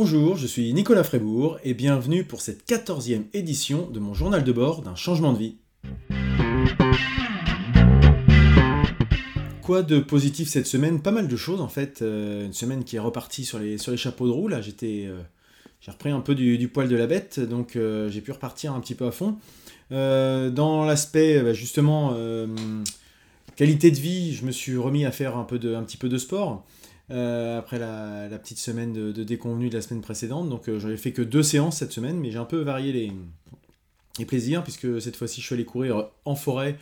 Bonjour, je suis Nicolas Frébourg et bienvenue pour cette quatorzième édition de mon journal de bord d'un changement de vie. Quoi de positif cette semaine? Pas mal de choses en fait. Euh, une semaine qui est repartie sur les, chapeaux de roue. Là, j'étais, euh, j'ai repris un peu du, poil de la bête, donc euh, j'ai pu repartir un petit peu à fond. dans l'aspect bah, justement qualité de vie, je me suis remis à faire un, peu un petit peu de sport. Euh, après la, petite semaine de, de, déconvenue de la semaine précédente. Donc euh, j'avais fait que deux séances cette semaine, mais j'ai un peu varié les, les plaisirs, puisque cette fois-ci je suis allé courir en forêt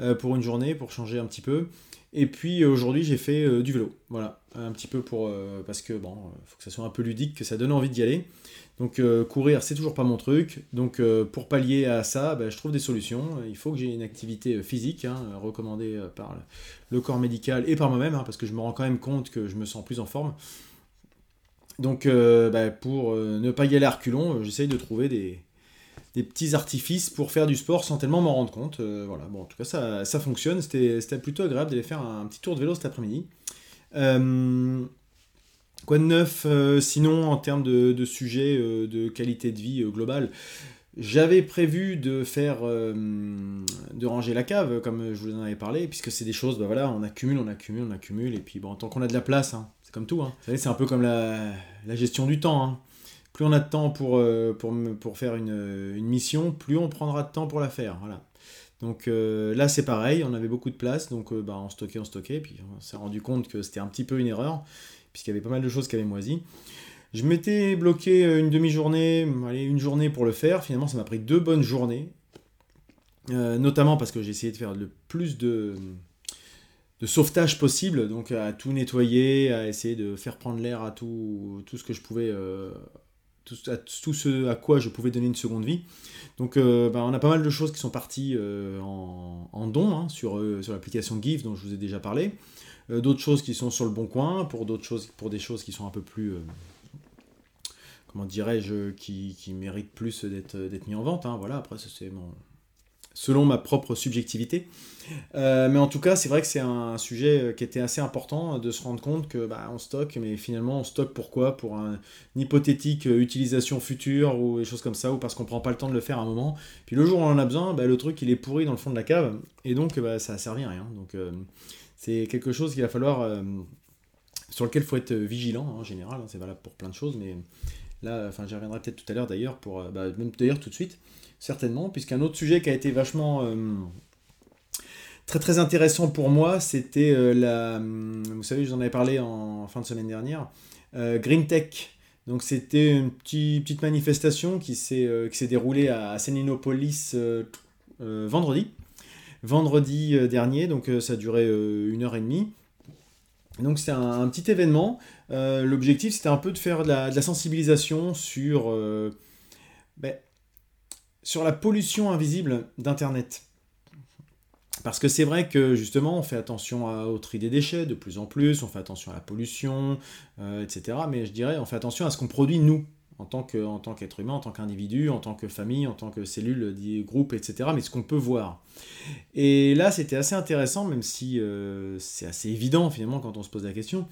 euh, pour une journée, pour changer un petit peu. Et puis aujourd'hui j'ai fait du vélo, voilà, un petit peu pour... parce que bon, faut que ça soit un peu ludique, que ça donne envie d'y aller. Donc euh, courir, c'est toujours pas mon truc. Donc euh, pour pallier à ça, bah, je trouve des solutions. Il faut que j'ai une activité euh, physique, hein, recommandée par le corps médical et par moi-même, hein, parce que je me rends quand même compte que je me sens plus en forme. Donc bah, pour ne pas y aller à reculons, j'essaye de trouver des, petits artifices pour faire du sport sans tellement m'en rendre compte. voilà, bon, en tout cas, ça, ça fonctionne. C'était plutôt agréable d'aller faire un, petit tour de vélo cet après-midi. Quoi de neuf euh, sinon en termes de, de sujets euh, de qualité de vie euh, globale? J'avais prévu de faire, de ranger la cave, comme je vous en avais parlé, puisque c'est des choses, bah voilà, on accumule, on accumule, on accumule, et puis bon, tant qu'on a de la place, hein, c'est comme tout. Hein. C'est un peu comme la, la gestion du temps. Hein. Plus on a de temps pour, pour faire une, mission, plus on prendra de temps pour la faire. Donc là, c'est pareil, on avait beaucoup de place, donc bah, on stockait, on stockait, puis on s'est rendu compte que c'était un petit peu une erreur puisqu'il y avait pas mal de choses qui avaient moisi. Je m'étais bloqué euh, une demi-journée, une journée pour le faire. Finalement, ça m'a pris deux bonnes journées. Euh, notamment parce que j'ai essayé de faire le plus de, sauvetage possible, donc à tout nettoyer, à essayer de faire prendre l'air à tout, tout ce que je pouvais, euh, tout, tout, ce à quoi je pouvais donner une seconde vie. Donc bah, on a pas mal de choses qui sont parties en, en dons hein, sur, sur l'application GIF dont je vous ai déjà parlé. Euh, d'autres choses qui sont sur le bon coin, pour d'autres choses, pour des choses qui sont un peu plus, euh, comment dirais-je, qui, qui, méritent plus d'être, d'être mis en vente. Hein. voilà, après c'est mon, selon ma propre subjectivité. Euh, mais en tout cas, c'est vrai que c'est un sujet qui était assez important de se rendre compte que bah, on stocke, mais finalement on stocke pourquoi? Pour une hypothétique utilisation future ou des choses comme ça, ou parce qu'on prend pas le temps de le faire à un moment. Puis le jour où on en a besoin, bah, le truc il est pourri dans le fond de la cave, et donc bah, ça a servi à rien. Donc c'est quelque chose qu'il va falloir, euh, sur lequel il faut être vigilant hein, en général, hein, c'est valable pour plein de choses, mais là, enfin j'y reviendrai peut-être tout à l'heure d'ailleurs, pour euh, bah, même d'ailleurs tout de suite, certainement, puisqu'un autre sujet qui a été vachement euh, très très intéressant pour moi, c'était la, vous savez, je vous en avais parlé en fin de semaine dernière, Green Tech. Donc c'était une petite manifestation qui s'est déroulée à Séninopolis vendredi vendredi euh, dernier, donc euh, ça euh, une heure et demie. Donc c'était un, petit événement. L'objectif c'était un peu de faire de la, sensibilisation sur, ben, sur la pollution invisible d'Internet. Parce que c'est vrai que justement, on fait attention à, au tri des déchets de plus en plus, on fait attention à la pollution, etc. Mais je dirais, on fait attention à ce qu'on produit nous, en tant qu'être humain, en tant qu'individu, en tant que famille, en tant que cellule, groupe, etc. Mais ce qu'on peut voir. Et là, c'était assez intéressant, même si euh, c'est assez évident finalement quand on se pose la question,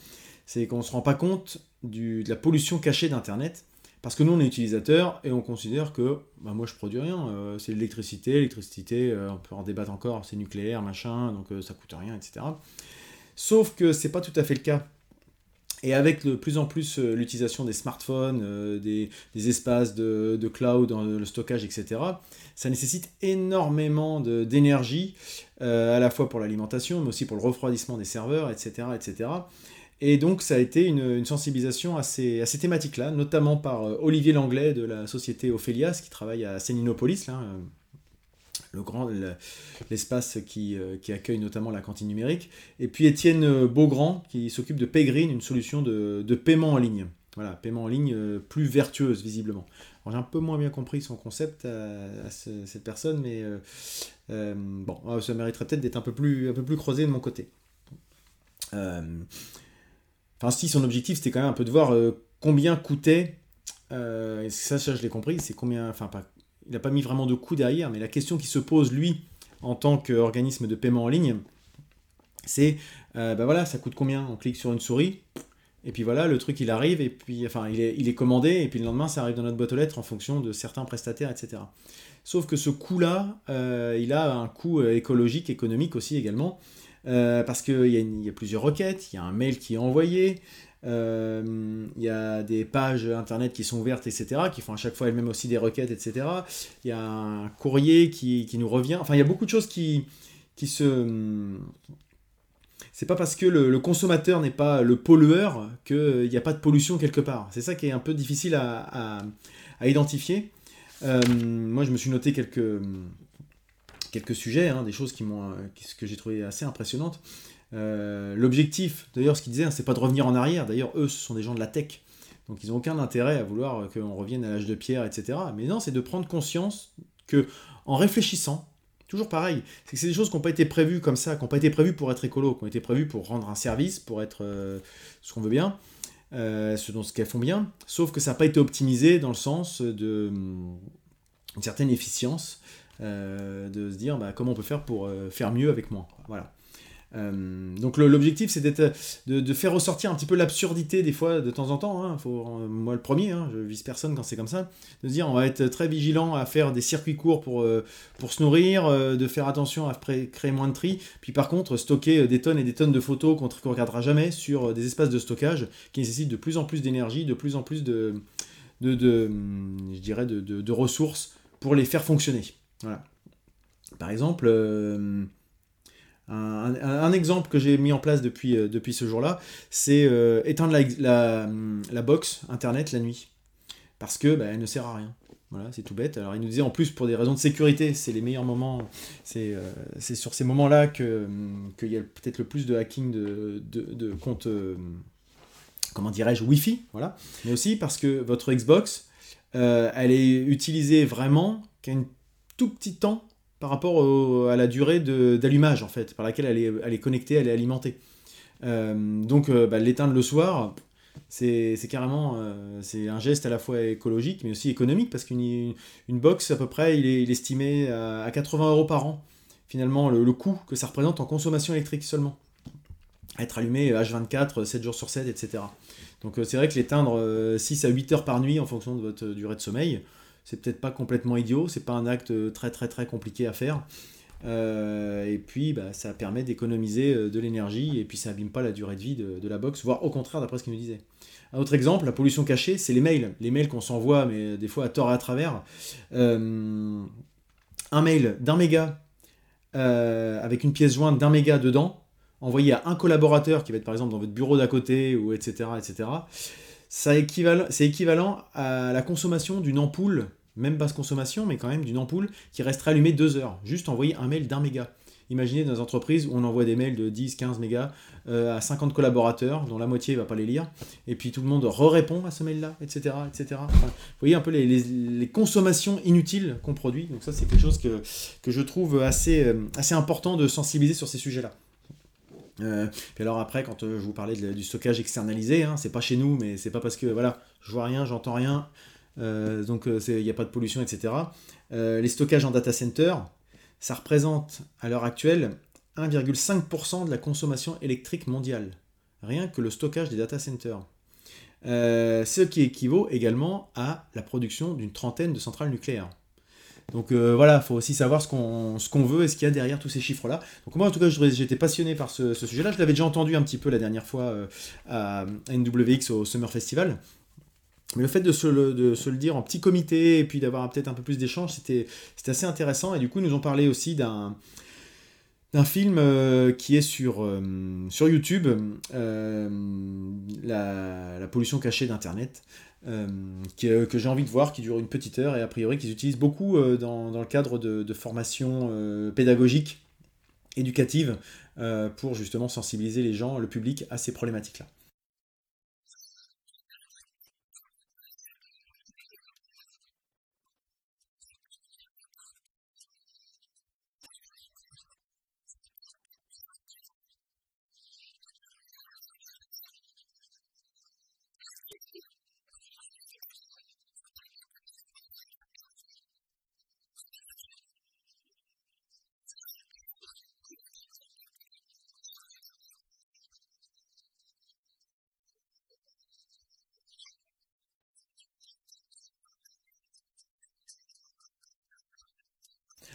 c'est qu'on ne se rend pas compte de la pollution cachée d'Internet. Parce que nous, on est utilisateur et on considère que bah, moi, je produis rien. Euh, c'est l'électricité. L'électricité, euh, on peut en débattre encore, c'est nucléaire, machin, donc ça coûte rien, etc. Sauf que c'est pas tout à fait le cas. Et avec de plus en plus euh, l'utilisation des smartphones, euh, des, espaces de, cloud, le stockage, etc., ça nécessite énormément d'énergie, euh, à la fois pour l'alimentation, mais aussi pour le refroidissement des serveurs, etc. etc. Et donc ça a été une, sensibilisation à ces, thématiques-là, notamment par Olivier Langlais de la société Ophelias, qui travaille à Séninopolis, là, le grand l'espace qui, euh, qui, accueille notamment la cantine numérique, et puis Étienne Beaugrand qui s'occupe de Paygreen, une solution de, paiement en ligne. Voilà, paiement en ligne euh, plus vertueuse visiblement. J'ai un peu moins bien compris son concept à, cette personne, mais euh, bon, ça mériterait peut-être d'être un peu plus un peu plus creusé de mon côté. Enfin, si son objectif c'était quand même un peu de voir combien coûtait, et ça, ça je l'ai compris, c'est combien, enfin il n'a pas mis vraiment de coût derrière, mais la question qui se pose, lui, en tant qu'organisme de paiement en ligne, c'est, ben voilà, ça coûte combien? On clique sur une souris, Et puis voilà, le truc il arrive, et puis enfin il est, commandé, et puis le lendemain ça arrive dans notre boîte aux lettres en fonction de certains prestataires, etc. Sauf que ce coût-là, euh, il a un coût euh, écologique, économique aussi également, euh, parce qu'il y, y a plusieurs requêtes, il y a un mail qui est envoyé, euh, il y a des pages internet qui sont ouvertes, etc., qui font à chaque fois elles-mêmes aussi des requêtes, etc. Il y a un courrier qui, qui nous revient, enfin il y a beaucoup de choses qui, qui se... C'est pas parce que le, consommateur n'est pas le pollueur qu'il n'y a pas de pollution quelque part. C'est ça qui est un peu difficile à, à- à identifier. Euh, moi, je me suis noté quelques, quelques sujets, hein, des choses qui m'ont, euh, que j'ai trouvé assez impressionnantes. Euh, L'objectif, d'ailleurs, ce qu'ils disaient, hein, c'est pas de revenir en arrière. D'ailleurs, eux, ce sont des gens de la tech. Donc, ils n'ont aucun intérêt à vouloir qu'on revienne à l'âge de pierre, etc. Mais non, c'est de prendre conscience que, en réfléchissant, toujours pareil, c'est que c'est des choses qui n'ont pas été prévues comme ça, qui n'ont pas été prévues pour être écolo, qui ont été prévues pour rendre un service, pour être euh, ce qu'on veut bien, euh, ce dont ce qu'elles font bien, sauf que ça n'a pas été optimisé dans le sens de hum, une certaine efficience, euh, de se dire bah, comment on peut faire pour euh, faire mieux avec moins. Voilà. Euh, donc l'objectif c'est de, faire ressortir un petit peu l'absurdité des fois de temps en temps. hein. Euh, moi le premier, hein, je vise personne quand c'est comme ça. De se dire on va être très vigilant à faire des circuits courts pour, euh, pour se nourrir, euh, de faire attention à créer moins de tri. Puis par contre stocker euh, des tonnes et des tonnes de photos qu'on ne regardera jamais sur euh, des espaces de stockage qui nécessitent de plus en plus d'énergie, de plus en plus de, hum, je dirais de ressources pour les faire fonctionner. Voilà. Par exemple, euh, un, exemple que j'ai mis en place depuis, euh, depuis ce jour-là, c'est euh, éteindre la, la, box internet la nuit. Parce que bah, elle ne sert à rien. Voilà, c'est tout bête. Alors il nous disait en plus pour des raisons de sécurité, c'est les meilleurs moments, c'est sur ces moments-là que, hum, qu'il y a peut-être le plus de hacking de, de, de comptes, comment dirais-je, Wi-Fi, voilà. Mais aussi parce que votre Xbox, elle est utilisée vraiment qu'à un tout petit temps par rapport à la durée d'allumage en fait, par laquelle elle est, elle est connectée, elle est alimentée. Euh, donc euh, bah, l'éteindre le soir, c'est carrément euh, c'est un geste à la fois écologique mais aussi économique parce qu'une une box à peu près il est, il est estimé à, à 80 euros par an finalement le, coût que ça représente en consommation électrique seulement. Être allumé H24, 7 jours sur 7, etc. Donc c'est vrai que l'éteindre euh, 6 à 8 heures par nuit en fonction de votre durée de sommeil, c'est peut-être pas complètement idiot, c'est pas un acte euh, très très très compliqué à faire. Euh, et puis bah, ça permet d'économiser euh, de l'énergie et puis ça abîme pas la durée de vie de, la box, voire au contraire d'après ce qu'il nous disait. Un autre exemple, la pollution cachée, c'est les mails. Les mails qu'on s'envoie, mais des fois à tort et à travers. Un mail d'un méga avec une pièce jointe d'un méga dedans, envoyé à un collaborateur qui va être par exemple dans votre bureau d'à côté, ou etc. etc. C'est équivalent à la consommation d'une ampoule, même basse consommation, mais quand même d'une ampoule qui resterait allumée deux heures. Juste envoyer un mail d'un méga. Imaginez dans des entreprises où on envoie des mails de 10, 15 mégas euh, à 50 collaborateurs, dont la moitié ne va pas les lire, et puis tout le monde re-répond à ce mail-là, etc. etc. Vous voyez un peu les consommations inutiles qu'on produit. Donc ça, c'est quelque chose que, que je trouve assez, euh, assez important de sensibiliser sur ces sujets-là. Euh, puis alors après, quand euh, je vous parlais du stockage externalisé, hein, c'est pas chez nous, mais c'est pas parce que voilà, je vois rien, j'entends rien, euh, donc il n'y a pas de pollution, etc. Les stockages en data center, ça représente à l'heure actuelle 1,5% de la consommation électrique mondiale. Rien que le stockage des data centers. Ce qui équivaut également à la production d'une trentaine de centrales nucléaires. Donc euh, voilà, il faut aussi savoir ce qu'on veut et ce qu'il y a derrière tous ces chiffres-là. Donc moi en tout cas j'étais passionné par ce, sujet-là, je l'avais déjà entendu un petit peu la dernière fois euh, à NWX au Summer Festival. Mais le fait de se le, dire en petit comité et puis d'avoir peut-être un peu plus d'échanges, c'était assez intéressant. Et du coup, ils nous ont parlé aussi d'un d'un film euh, qui est sur, sur YouTube, la pollution cachée d'Internet, euh, euh, que j'ai envie de voir, qui dure une petite heure et a priori qu'ils utilisent beaucoup euh, dans, le cadre de, formations pédagogiques, éducatives, pour justement sensibiliser les gens, le public, à ces problématiques-là.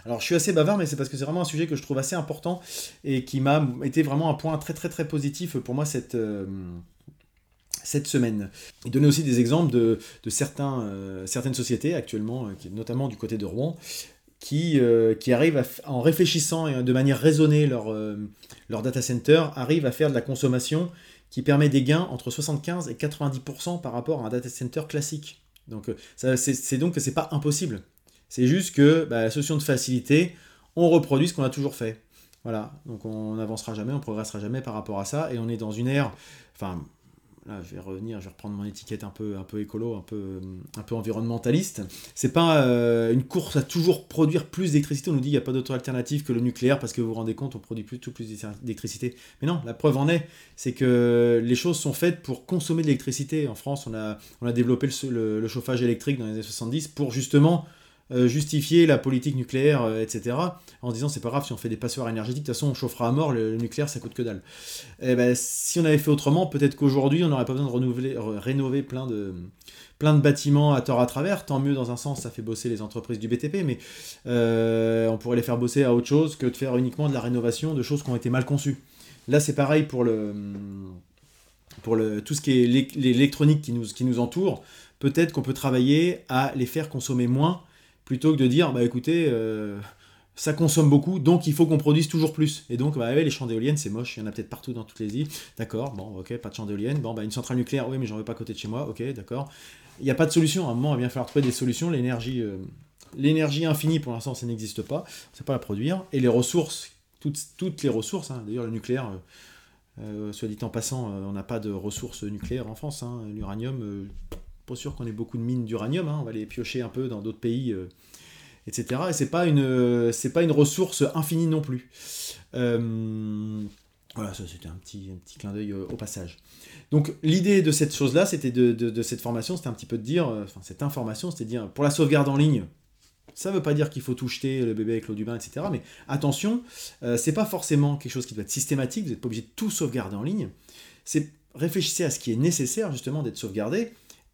Alors je suis assez bavard, mais c'est parce que c'est vraiment un sujet que je trouve assez important et qui m'a été vraiment un point très très très positif pour moi cette, cette semaine. Il donnait aussi des exemples de, certains, certaines sociétés actuellement, notamment du côté de Rouen, qui, qui arrivent en réfléchissant et de manière raisonnée leur, leur data center, arrivent à faire de la consommation qui permet des gains entre 75 et 90% par rapport à un data center classique. Donc euh, c'est donc que c'est pas impossible. C'est juste que bah, la solution de facilité, on reproduit ce qu'on a toujours fait. Voilà, donc on n'avancera jamais, on progressera jamais par rapport à ça, et on est dans une ère, enfin là je vais revenir, je vais reprendre mon étiquette un peu, un peu écolo, un peu, un peu environnementaliste. C'est pas euh, une course à toujours produire plus d'électricité. On nous dit qu'il n'y a pas d'autre alternative que le nucléaire parce que vous vous rendez compte, on produit plus, plus d'électricité. Mais non, la preuve en est, c'est que les choses sont faites pour consommer de l'électricité. En France, on a, on a développé le, chauffage électrique dans les années 70 pour justement justifier la politique nucléaire, euh, etc., en disant c'est pas grave si on fait des passoires énergétiques, de toute façon on chauffera à mort, le, nucléaire ça coûte que dalle. Eh ben, si on avait fait autrement, peut-être qu'aujourd'hui on n'aurait pas besoin de renouveler, rénover plein de, plein de bâtiments à tort à travers, tant mieux dans un sens, ça fait bosser les entreprises du BTP, mais euh, on pourrait les faire bosser à autre chose que de faire uniquement de la rénovation de choses qui ont été mal conçues. Là c'est pareil pour le pour le, tout ce qui est l'électronique qui nous, qui nous entoure, peut-être qu'on peut travailler à les faire consommer moins plutôt que de dire, bah écoutez, euh, ça consomme beaucoup, donc il faut qu'on produise toujours plus. Et donc, bah, les champs d'éoliennes, c'est moche, il y en a peut-être partout dans toutes les îles. D'accord, bon, ok, pas de champs d'éoliennes. Bon, bah, une centrale nucléaire, oui, mais j'en veux pas à côté de chez moi, ok, d'accord. Il n'y a pas de solution, à un moment, il va bien falloir trouver des solutions. L'énergie, euh, l'énergie infinie, pour l'instant, ça n'existe pas, on ne sait pas la produire. Et les ressources, toutes, toutes les ressources, hein, d'ailleurs, le nucléaire. Euh, soit dit en passant, on n'a pas de ressources nucléaires en France. Hein. L'uranium, pas sûr qu'on ait beaucoup de mines d'uranium, hein. on va les piocher un peu dans d'autres pays, euh, etc. Et c'est pas une c'est pas une ressource infinie non plus. Euh, voilà, ça c'était un petit, un petit clin d'œil euh, au passage. Donc l'idée de cette chose-là, c'était de, cette formation, c'était un petit peu de dire, enfin cette information, c'était de dire, pour la sauvegarde en ligne, ça ne veut pas dire qu'il faut tout jeter, le bébé avec l'eau du bain, etc. Mais attention, c'est pas forcément quelque chose qui doit être systématique, vous n'êtes pas obligé de tout sauvegarder en ligne. C'est réfléchissez à ce qui est nécessaire justement d'être sauvegardé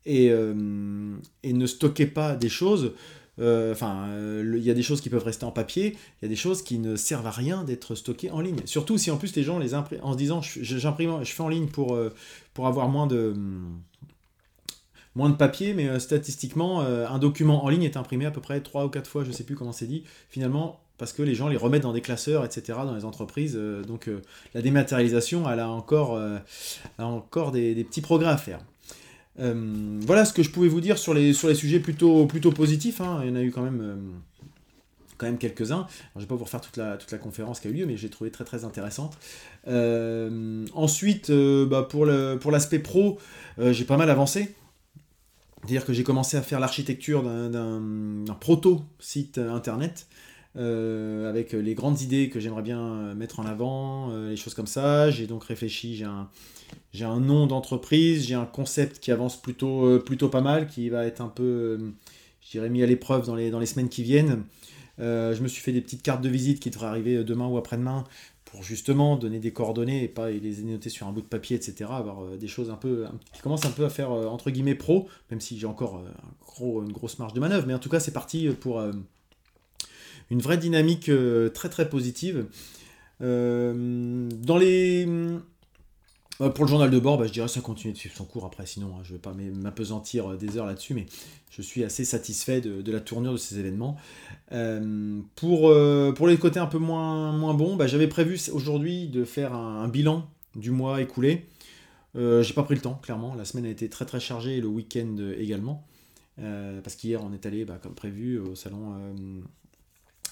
euh, et, ne stockez pas des choses. Euh, enfin, euh, il y a des choses qui peuvent rester en papier, il y a des choses qui ne servent à rien d'être stockées en ligne. Surtout si en plus les gens les impriment en se disant j'imprime, je fais en ligne pour, pour avoir moins de moins de papier, mais statistiquement, un document en ligne est imprimé à peu près 3 ou 4 fois, je ne sais plus comment c'est dit, finalement, parce que les gens les remettent dans des classeurs, etc., dans les entreprises. donc la dématérialisation, elle a encore, a encore des, petits progrès à faire. Euh, voilà ce que je pouvais vous dire sur les, sujets plutôt, positifs. Hein. Il y en a eu quand même, euh, quand même quelques-uns. Je ne vais pas vous refaire toute la, toute la conférence qui a eu lieu, mais j'ai trouvé très très intéressante. Euh, ensuite, bah, pour l'aspect pro, j'ai pas mal avancé. C'est-à-dire que j'ai commencé à faire l'architecture d'un proto-site internet. Avec les grandes idées que j'aimerais bien mettre en avant, les choses comme ça. J'ai donc réfléchi, j'ai un, nom d'entreprise, j'ai un concept qui avance plutôt, euh, plutôt pas mal, qui va être un peu, euh, je dirais, mis à l'épreuve dans les, dans les semaines qui viennent. Euh, je me suis fait des petites cartes de visite qui devraient arriver demain ou après-demain pour justement donner des coordonnées et pas les noter sur un bout de papier, etc. Avoir des choses un peu qui commencent un peu à faire entre guillemets pro, même si j'ai encore une grosse marge de manœuvre. Mais en tout cas, c'est parti pour une vraie dynamique très très positive. dans les bah, pour le journal de bord, bah, je dirais ça continue de suivre son cours après, sinon hein, je ne vais pas m'apesantir euh, des heures là-dessus, mais je suis assez satisfait de, la tournure de ces événements. Euh, pour, euh, pour les côtés un peu moins, moins bons, bah, j'avais prévu aujourd'hui de faire un, bilan du mois écoulé. J'ai pas pris le temps, clairement. La semaine a été très très chargée et le week-end également. parce qu'hier on est allé, comme prévu, au salon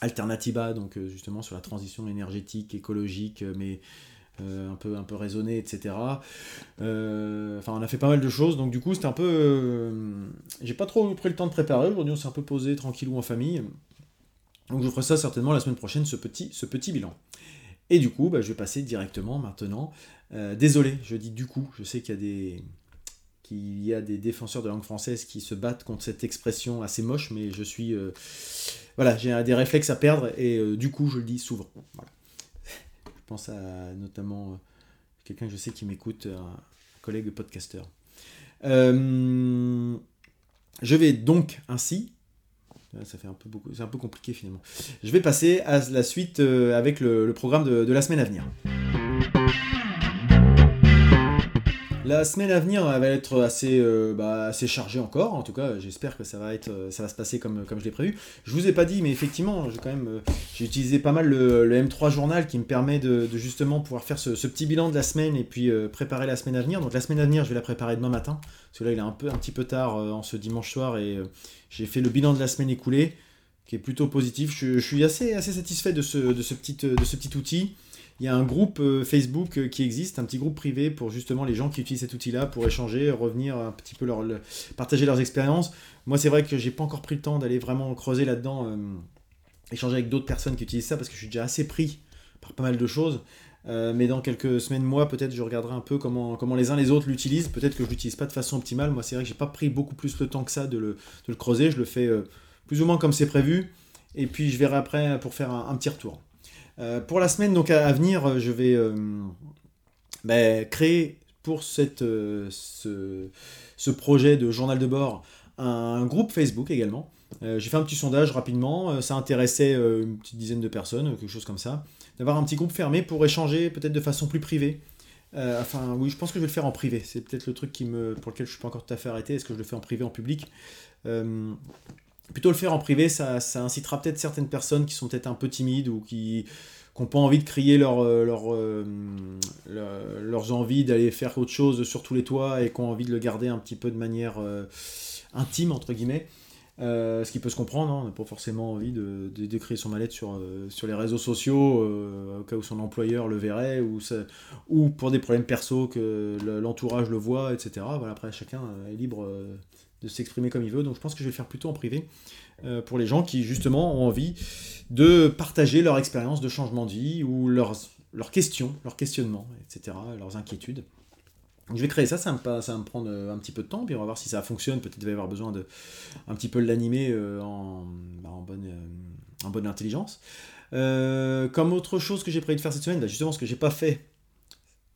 Alternativa, donc justement sur la transition énergétique, écologique, mais euh, un, peu, un peu etc. Euh, enfin, on a fait pas mal de choses, donc du coup, c'était un peu. Euh, j'ai pas trop pris le temps de préparer. Aujourd'hui, on s'est un peu posé tranquillou en famille. Donc, je ferai ça certainement la semaine prochaine, ce petit, ce petit bilan. Et du coup, bah, je vais passer directement maintenant. désolé, je dis du coup, je sais qu'il y a des qu'il y a des défenseurs de langue française qui se battent contre cette expression assez moche, mais je suis voilà, j'ai des réflexes à perdre et du coup je le dis souvent. Voilà pense à notamment euh, quelqu'un que je sais qui m'écoute, un collègue podcasteur. Euh, je vais donc ainsi Ça fait un peu beaucoup, c'est un peu compliqué finalement. Je vais passer à la suite avec le, programme de la semaine à venir. La semaine à venir va être assez, euh, bah, assez chargée encore, en tout cas j'espère que ça va, euh, se passer comme, je l'ai prévu. Je vous ai pas dit, mais effectivement, euh, j'ai utilisé pas mal le, M3 Journal qui me permet de, justement pouvoir faire ce, petit bilan de la semaine et puis préparer la semaine à venir. Donc la semaine à venir, je vais la préparer demain matin, parce que là il est un, petit peu tard en ce dimanche soir et j'ai fait le bilan de la semaine écoulée qui est plutôt positif. Je, suis assez, satisfait de ce petit outil il y a un groupe euh, Facebook euh, qui existe, un petit groupe privé pour justement les gens qui utilisent cet outil-là pour échanger, revenir un petit peu leur, partager leurs expériences. Moi, c'est vrai que j'ai pas encore pris le temps d'aller vraiment creuser là-dedans, euh, échanger avec d'autres personnes qui utilisent ça parce que je suis déjà assez pris par pas mal de choses. mais dans quelques semaines, mois, peut-être je regarderai un peu comment, les uns les autres l'utilisent. Peut-être que je l'utilise pas de façon optimale. Moi, c'est vrai que j'ai pas pris beaucoup plus le temps que ça de le creuser. Je le fais plus ou moins comme c'est prévu. Et puis je verrai après pour faire un petit retour. Euh, pour la semaine donc à, venir, euh, je vais euh, ben, créer pour cette, ce, projet de journal de bord un groupe Facebook également. j'ai fait un petit sondage rapidement, ça intéressait une petite dizaine de personnes, quelque chose comme ça, d'avoir un petit groupe fermé pour échanger peut-être de façon plus privée. enfin, oui, je pense que je vais le faire en privé. C'est peut-être le truc qui me, pour lequel je suis pas encore tout à fait arrêté. Est-ce que je le fais en privé, en public? Plutôt le faire en privé, ça, incitera peut-être certaines personnes qui sont peut-être un peu timides ou qui n'ont pas envie de crier leur, euh, euh, leurs envies d'aller faire autre chose sur tous les toits et qui ont envie de le garder un petit peu de manière euh, intime, entre guillemets. ce qui peut se comprendre, hein. on n'a pas forcément envie de, de, créer son mal sur, sur les réseaux sociaux, au cas où son employeur le verrait, ou, ou pour des problèmes perso que l'entourage le voit, etc. Voilà, après, chacun est libre de s'exprimer comme il veut. Donc je pense que je vais le faire plutôt en privé euh, pour les gens qui justement ont envie de partager leur expérience de changement de vie ou leurs, questions, leurs questionnements, etc., leurs inquiétudes. je vais créer ça, ça va, me, prendre euh, un petit peu de temps, puis on va voir si ça fonctionne. Peut-être qu'il va y avoir besoin de un petit peu l'animer euh, en, bah, en, bonne, en bonne intelligence. comme autre chose que j'ai prévu de faire cette semaine, bah, justement ce que j'ai pas fait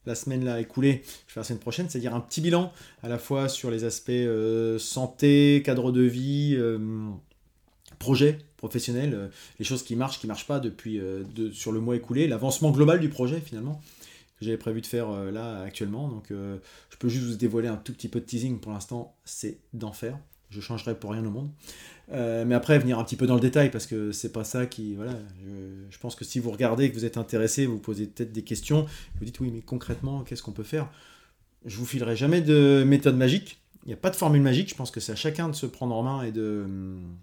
la semaine là écoulée, je vais faire la semaine prochaine, c'est-à-dire un petit bilan à la fois sur les aspects euh, santé, cadre de vie, euh, projet professionnel, euh, les choses qui marchent, qui marchent pas depuis sur le mois écoulé, l'avancement global du projet finalement que j'avais prévu de faire là actuellement. Donc je peux juste vous dévoiler un tout petit peu de teasing pour l'instant, c'est d'enfer. Je changerai pour rien au monde. Euh, mais après, venir un petit peu dans le détail, parce que c'est pas ça qui. Voilà, je, pense que si vous regardez, que vous êtes intéressé, vous posez peut-être des questions, vous dites oui, mais concrètement, qu'est-ce qu'on peut faire? Je vous filerai jamais de méthode magique. Il n'y a pas de formule magique. Je pense que c'est à chacun de se prendre en main et de hum,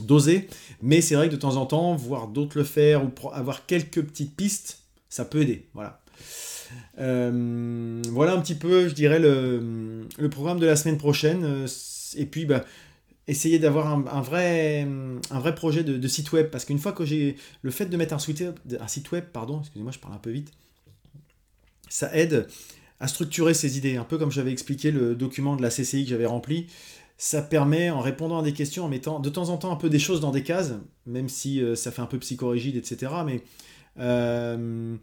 d'oser. Mais c'est vrai que de temps en temps, voir d'autres le faire ou avoir quelques petites pistes, ça peut aider. Voilà. Euh, voilà un petit peu, je dirais, le, le programme de la semaine prochaine. Et puis, bah, essayer d'avoir un, vrai, un vrai projet de, site web. Parce qu'une fois que j'ai le fait de mettre un site web, un site web pardon, excusez-moi, je parle un peu vite, ça aide à structurer ses idées. Un peu comme j'avais expliqué le document de la CCI que j'avais rempli. Ça permet, en répondant à des questions, en mettant de temps en temps un peu des choses dans des cases, même si euh, ça fait un peu psychorigide, etc. Mais euh,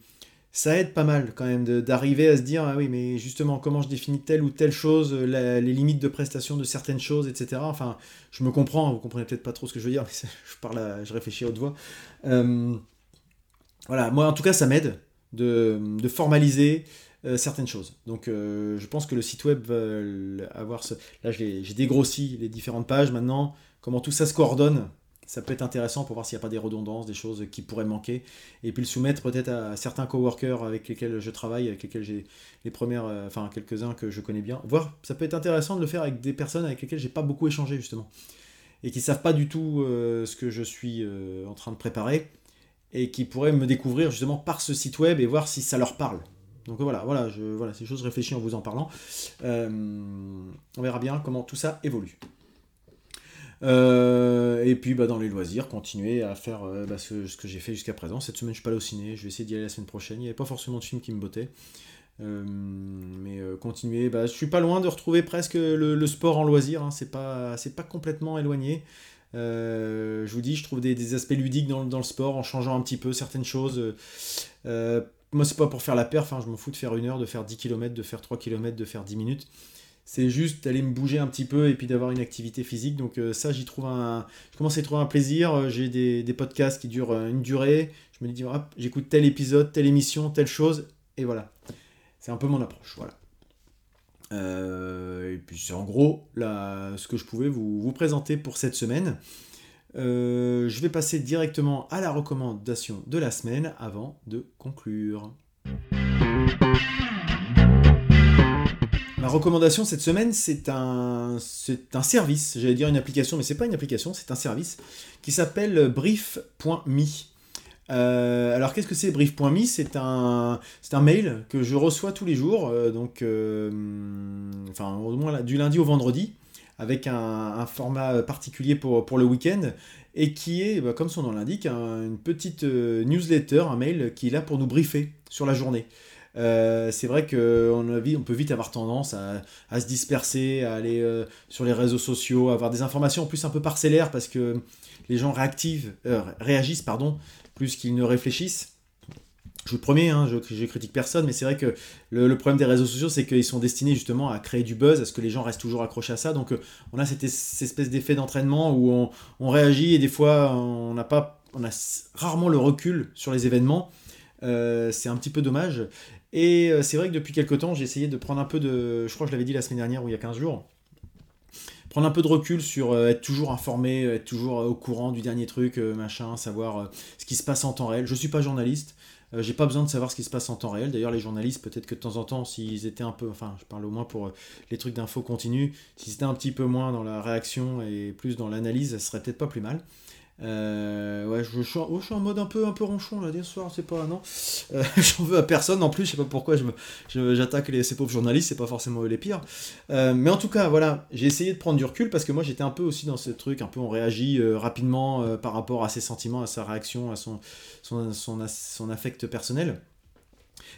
ça aide pas mal quand même d'arriver à se dire ah oui mais justement comment je définis telle ou telle chose les limites de prestation de certaines choses etc enfin je me comprends vous comprenez peut-être pas trop ce que je veux dire mais je parle je réfléchis à haute voix. Euh, voilà moi en tout cas ça m'aide de, formaliser euh, certaines choses. Donc euh, je pense que le site web va avoir ce là j'ai dégrossi les différentes pages maintenant. Comment tout ça se coordonne ça peut être intéressant pour voir s'il n'y a pas des redondances, des choses qui pourraient manquer, et puis le soumettre peut-être à certains coworkers avec lesquels je travaille, avec lesquels j'ai les premières, euh, enfin quelques-uns que je connais bien. Voir, ça peut être intéressant de le faire avec des personnes avec lesquelles j'ai pas beaucoup échangé justement, et qui savent pas du tout euh, ce que je suis euh, en train de préparer, et qui pourraient me découvrir justement par ce site web et voir si ça leur parle. Donc voilà, voilà, je, voilà, ces choses réfléchies en vous en parlant. on verra bien comment tout ça évolue. Euh, et puis bah, dans les loisirs, continuer à faire euh, bah, ce, que j'ai fait jusqu'à présent. Cette semaine, je suis pas allé au ciné, je vais essayer d'y aller la semaine prochaine. Il n'y avait pas forcément de film qui me bottait. Euh, mais continuer, bah, je suis pas loin de retrouver presque le, sport en loisir, hein. c'est pas, pas complètement éloigné. je vous dis, je trouve des, aspects ludiques dans, dans, le sport en changeant un petit peu certaines choses. moi, c'est pas pour faire la perf, hein. je m'en fous de faire une heure, de faire 10 km, de faire 3 km, de faire 10 minutes c'est juste d'aller me bouger un petit peu et puis d'avoir une activité physique. Donc ça, j'y trouve un... Je commence à y trouver un plaisir. J'ai des, podcasts qui durent une durée. Je me dis, j'écoute tel épisode, telle émission, telle chose. Et voilà. C'est un peu mon approche. Voilà. et puis c'est en gros là, ce que je pouvais vous, présenter pour cette semaine. Euh, je vais passer directement à la recommandation de la semaine avant de conclure. Ma recommandation cette semaine, c'est un, c'est un service, j'allais dire une application, mais c'est pas une application, c'est un service qui s'appelle brief.me. Euh, alors qu'est-ce que c'est brief.me C'est un, mail que je reçois tous les jours, euh, donc moins du lundi au vendredi avec un, format particulier pour, le week-end, et qui est, bah, comme son nom l'indique, une petite euh, newsletter, un mail qui est là pour nous briefer sur la journée. Euh, c'est vrai qu'on on peut vite avoir tendance à, se disperser, à aller euh, sur les réseaux sociaux, à avoir des informations plus un peu parcellaires parce que les gens réactivent, réagissent pardon, plus qu'ils ne réfléchissent je vous le promets, hein, je, je, critique personne, mais c'est vrai que le, problème des réseaux sociaux, c'est qu'ils sont destinés justement à créer du buzz, à ce que les gens restent toujours accrochés à ça. Donc euh, on a cette, espèce d'effet d'entraînement où on, réagit et des fois on n'a pas, on a rarement le recul sur les événements. Euh, c'est un petit peu dommage. Et euh, c'est vrai que depuis quelques temps, j'ai essayé de prendre un peu de, je crois que je l'avais dit la semaine dernière ou il y a 15 jours, prendre un peu de recul sur être toujours informé, être toujours au courant du dernier truc, machin, savoir ce qui se passe en temps réel. Je suis pas journaliste. Euh, j'ai pas besoin de savoir ce qui se passe en temps réel. D'ailleurs, les journalistes, peut-être que de temps en temps, s'ils étaient un peu, enfin, je parle au moins pour euh, les trucs d'info continue, s'ils étaient un petit peu moins dans la réaction et plus dans l'analyse, ça serait peut-être pas plus mal. Euh, ouais, je, suis en, mode un peu, un peu ronchon là, ce soir, c'est pas, non. Euh, j'en veux à personne en plus, je sais pas pourquoi j'attaque ces pauvres journalistes, c'est pas forcément eux les pires. Euh, mais en tout cas, voilà, j'ai essayé de prendre du recul parce que moi j'étais un peu aussi dans ce truc, un peu on réagit rapidement par rapport à ses sentiments, à sa réaction, à son, son, son, affect personnel.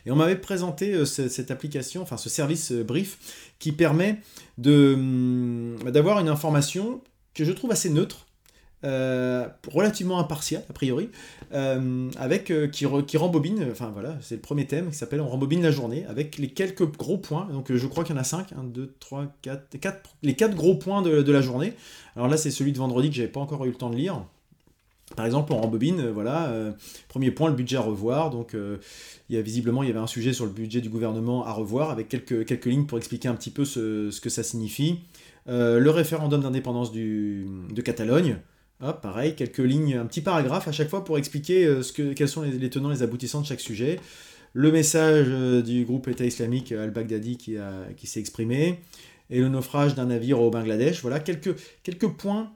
Et on m'avait présenté cette application, enfin ce service Brief, qui permet hum, d'avoir une information que je trouve assez neutre euh, relativement impartial a priori, euh, avec euh, qui, qui, rembobine, enfin voilà, c'est le premier thème qui s'appelle On rembobine la journée, avec les quelques gros points, donc je crois qu'il y en a 5, 1, 2, 3, 4, 4 les 4 gros points de, la journée. Alors là c'est celui de vendredi que j'avais pas encore eu le temps de lire. Par exemple, on rembobine, voilà, premier point, le budget à revoir. Donc, il y a visiblement, il y avait un sujet sur le budget du gouvernement à revoir, avec quelques, quelques lignes pour expliquer un petit peu ce, ce que ça signifie. le référendum d'indépendance de Catalogne, pareil, quelques lignes, un petit paragraphe à chaque fois pour expliquer euh, ce que, quels sont les, tenants, les aboutissants de chaque sujet. Le message euh, du groupe État islamique al-Baghdadi qui, qui s'est exprimé. Et le naufrage d'un navire au Bangladesh. Voilà quelques, quelques points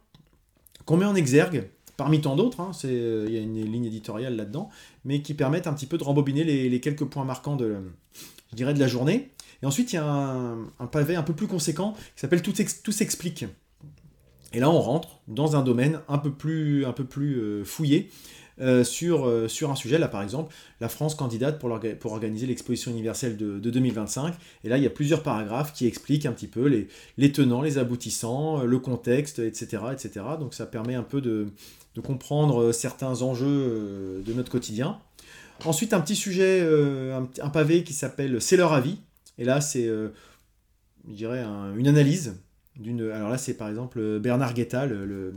qu'on met en exergue, parmi tant d'autres. Hein, euh, il y a une ligne éditoriale là-dedans, mais qui permettent un petit peu de rembobiner les, quelques points marquants de, je dirais, de la journée. Et ensuite, il y a un, un pavé un peu plus conséquent qui s'appelle Tout s'explique. Et là, on rentre dans un domaine un peu plus, un peu plus euh, fouillé euh, sur, euh, sur un sujet. Là, par exemple, la France candidate pour, pour organiser l'exposition universelle de, 2025. Et là, il y a plusieurs paragraphes qui expliquent un petit peu les, les tenants, les aboutissants, le contexte, etc., etc. Donc, ça permet un peu de, de comprendre certains enjeux de notre quotidien. Ensuite, un petit sujet, un, pavé qui s'appelle C'est leur avis. Et là, c'est, je dirais, une analyse alors là, c'est par exemple Bernard Guetta, le,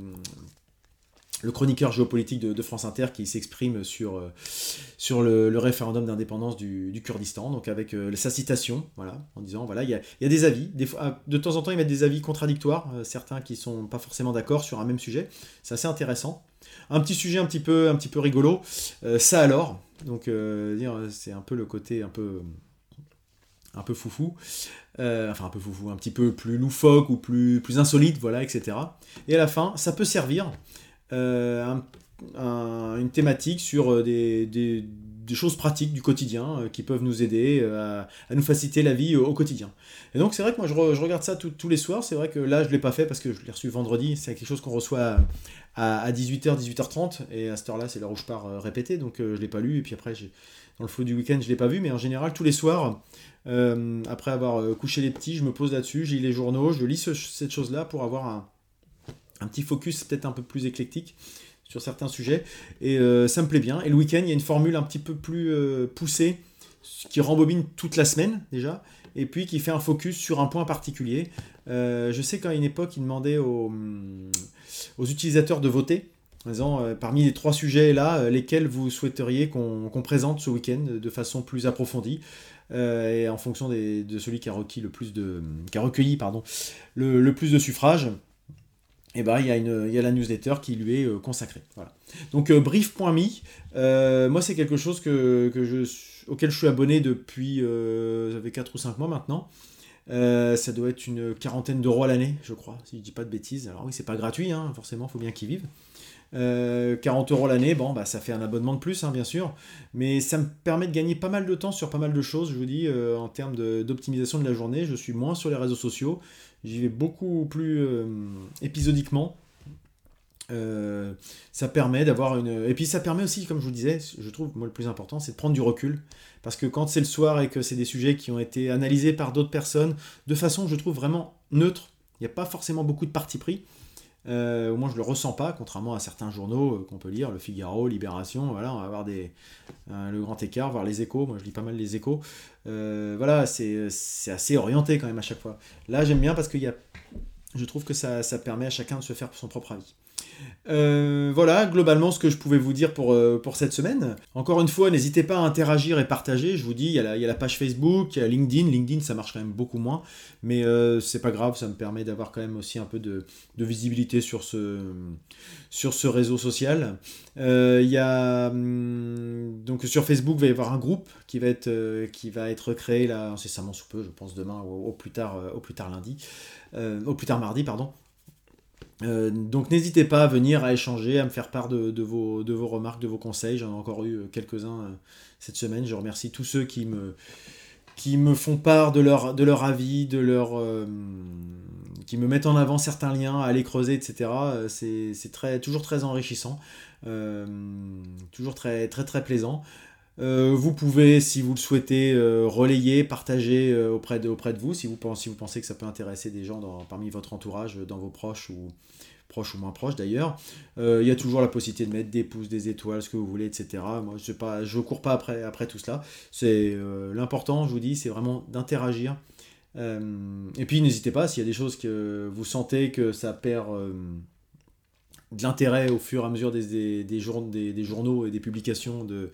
chroniqueur géopolitique de, France Inter, qui s'exprime sur, euh, le, référendum d'indépendance du, Kurdistan, donc avec euh, sa citation, voilà, en disant voilà, il y a, des avis, des ah, de temps en temps, ils mettent des avis contradictoires, euh, certains qui sont pas forcément d'accord sur un même sujet, c'est assez intéressant. Un petit sujet un petit peu, un petit peu rigolo, ça alors, donc c'est un peu le côté un peu un peu foufou, euh, enfin un peu foufou, un petit peu plus loufoque ou plus, plus insolite, voilà, etc. Et à la fin, ça peut servir euh, une thématique sur euh, des, choses pratiques du quotidien qui peuvent nous aider à, nous faciliter la vie au, quotidien. Et donc c'est vrai que moi je, regarde ça tous les soirs, c'est vrai que là je ne l'ai pas fait parce que je l'ai reçu vendredi, c'est quelque chose qu'on reçoit à, 18h, 18h30, et à cette heure-là c'est l'heure où je pars répéter, donc je ne l'ai pas lu, et puis après dans le flot du week-end je ne l'ai pas vu, mais en général tous les soirs euh, après avoir euh, couché les petits, je me pose là-dessus, j'ai les journaux, je lis cette chose-là pour avoir un, petit focus peut-être un peu plus éclectique sur certains sujets. Et euh, ça me plaît bien. Et le week-end, il y a une formule un petit peu plus poussée qui rembobine toute la semaine déjà. et puis qui fait un focus sur un point particulier. je sais qu'à une époque, il demandait aux utilisateurs de voter disant parmi les trois sujets là, lesquels vous souhaiteriez qu'on présente ce week-end de façon plus approfondie. et en fonction de celui qui a, recueilli le plus de suffrages, eh ben, il, y a la newsletter qui lui est euh, consacrée. Donc euh, brief.me, euh, moi c'est quelque chose auquel je suis abonné depuis ça fait 4 ou 5 mois maintenant. ça doit être une quarantaine d'euros à l'année, je crois, si je dis pas de bêtises. Alors oui, c'est pas gratuit, hein, forcément, il faut bien qu'ils vivent. 40 euros l'année, bon, bah, ça fait un abonnement de plus, hein, bien sûr, mais ça me permet de gagner pas mal de temps sur pas mal de choses, je vous dis, en termes d'optimisation de, la journée. Je suis moins sur les réseaux sociaux, J'y vais beaucoup plus euh, épisodiquement. Euh, ça permet d'avoir une. Et puis ça permet aussi, comme je vous disais, je trouve, moi le plus important, c'est de prendre du recul. Parce que quand c'est le soir et que c'est des sujets qui ont été analysés par d'autres personnes, de façon, je trouve, vraiment neutre, il n'y a pas forcément beaucoup de parti pris. Euh, au moins, je le ressens pas, contrairement à certains journaux euh, qu'on peut lire, Le Figaro, Libération. Voilà, on va avoir des, le grand écart, voir les échos. Moi, je lis pas mal les échos. Euh, voilà, c'est assez orienté quand même à chaque fois. Là, j'aime bien parce que je trouve que ça, ça permet à chacun de se faire son propre avis. Euh, voilà, globalement ce que je pouvais vous dire pour, euh, pour cette semaine. Encore une fois, n'hésitez pas à interagir et partager. Je vous dis, il y, a la, page Facebook, il y a LinkedIn. LinkedIn, ça marche quand même beaucoup moins. Mais euh, c'est pas grave, ça me permet d'avoir quand même aussi un peu de, visibilité sur ce, sur ce réseau social. il y a, hum, donc sur Facebook, il va y avoir un groupe qui va être, qui va être créé là, incessamment sous peu, je pense demain ou au plus tard, au plus tard lundi. au plus tard mardi, pardon. Euh, donc n'hésitez pas à venir, à échanger, à me faire part de, vos, remarques, de vos conseils. J'en ai encore eu euh, quelques-uns euh, cette semaine. Je remercie tous ceux qui me, font part de leur, avis, de leur, qui me mettent en avant certains liens à aller creuser, etc. C'est toujours très enrichissant, toujours très, très, très plaisant. Vous pouvez, si vous le souhaitez, relayer, partager auprès, de, auprès de vous, si vous, pensez, que ça peut intéresser des gens parmi votre entourage, dans vos proches ou, proche ou moins proche d'ailleurs. Euh, il y a toujours la possibilité de mettre des pouces, des étoiles, ce que vous voulez, etc. Moi, je ne cours pas après, tout cela. C'est euh, l'important, je vous dis, c'est vraiment d'interagir. Euh, et puis n'hésitez pas, s'il y a des choses que vous sentez que ça perd de l'intérêt au fur et à mesure des, des, journaux et des publications de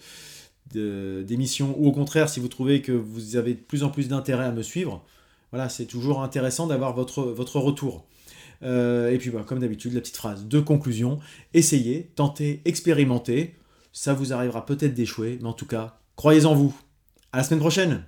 d'émissions, ou au contraire, si vous trouvez que vous avez de plus en plus d'intérêt à me suivre, voilà, c'est toujours intéressant d'avoir votre, retour. Euh, et puis, bah, comme d'habitude, la petite phrase de conclusion. Essayez, tentez, expérimentez. Ça vous arrivera peut-être d'échouer, mais en tout cas, croyez en vous. À la semaine prochaine